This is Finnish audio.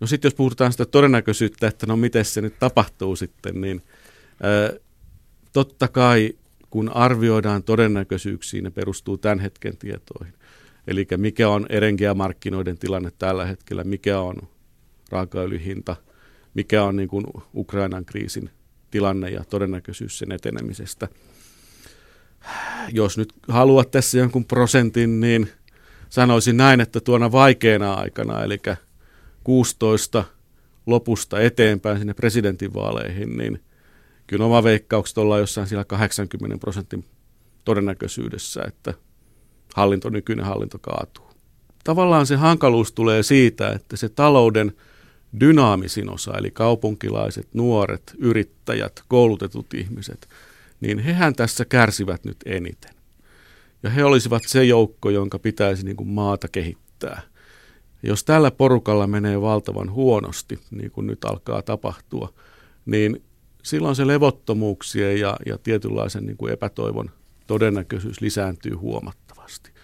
No sitten jos puhutaan sitä todennäköisyyttä, että no miten se nyt tapahtuu sitten, niin ää, totta kai kun arvioidaan todennäköisyyksiä, ne perustuu tämän hetken tietoihin. Eli mikä on energiamarkkinoiden tilanne tällä hetkellä, mikä on raakaöljyhinta, mikä on niin kuin Ukrainan kriisin tilanne ja todennäköisyys sen etenemisestä. Jos nyt haluat tässä jonkun prosentin, niin sanoisin näin, että tuona vaikeana aikana, eli 16 lopusta eteenpäin sinne presidentinvaaleihin, niin kyllä oma veikkaukset ollaan jossain siellä 80 prosentin todennäköisyydessä, että hallinto, nykyinen hallinto kaatuu. Tavallaan se hankaluus tulee siitä, että se talouden dynaamisin osa, eli kaupunkilaiset, nuoret, yrittäjät, koulutetut ihmiset, niin hehän tässä kärsivät nyt eniten. Ja he olisivat se joukko, jonka pitäisi niin kuin maata kehittää. Jos tällä porukalla menee valtavan huonosti, niin kuin nyt alkaa tapahtua, niin silloin se levottomuuksien ja, ja tietynlaisen niin kuin epätoivon todennäköisyys lisääntyy huomattavasti.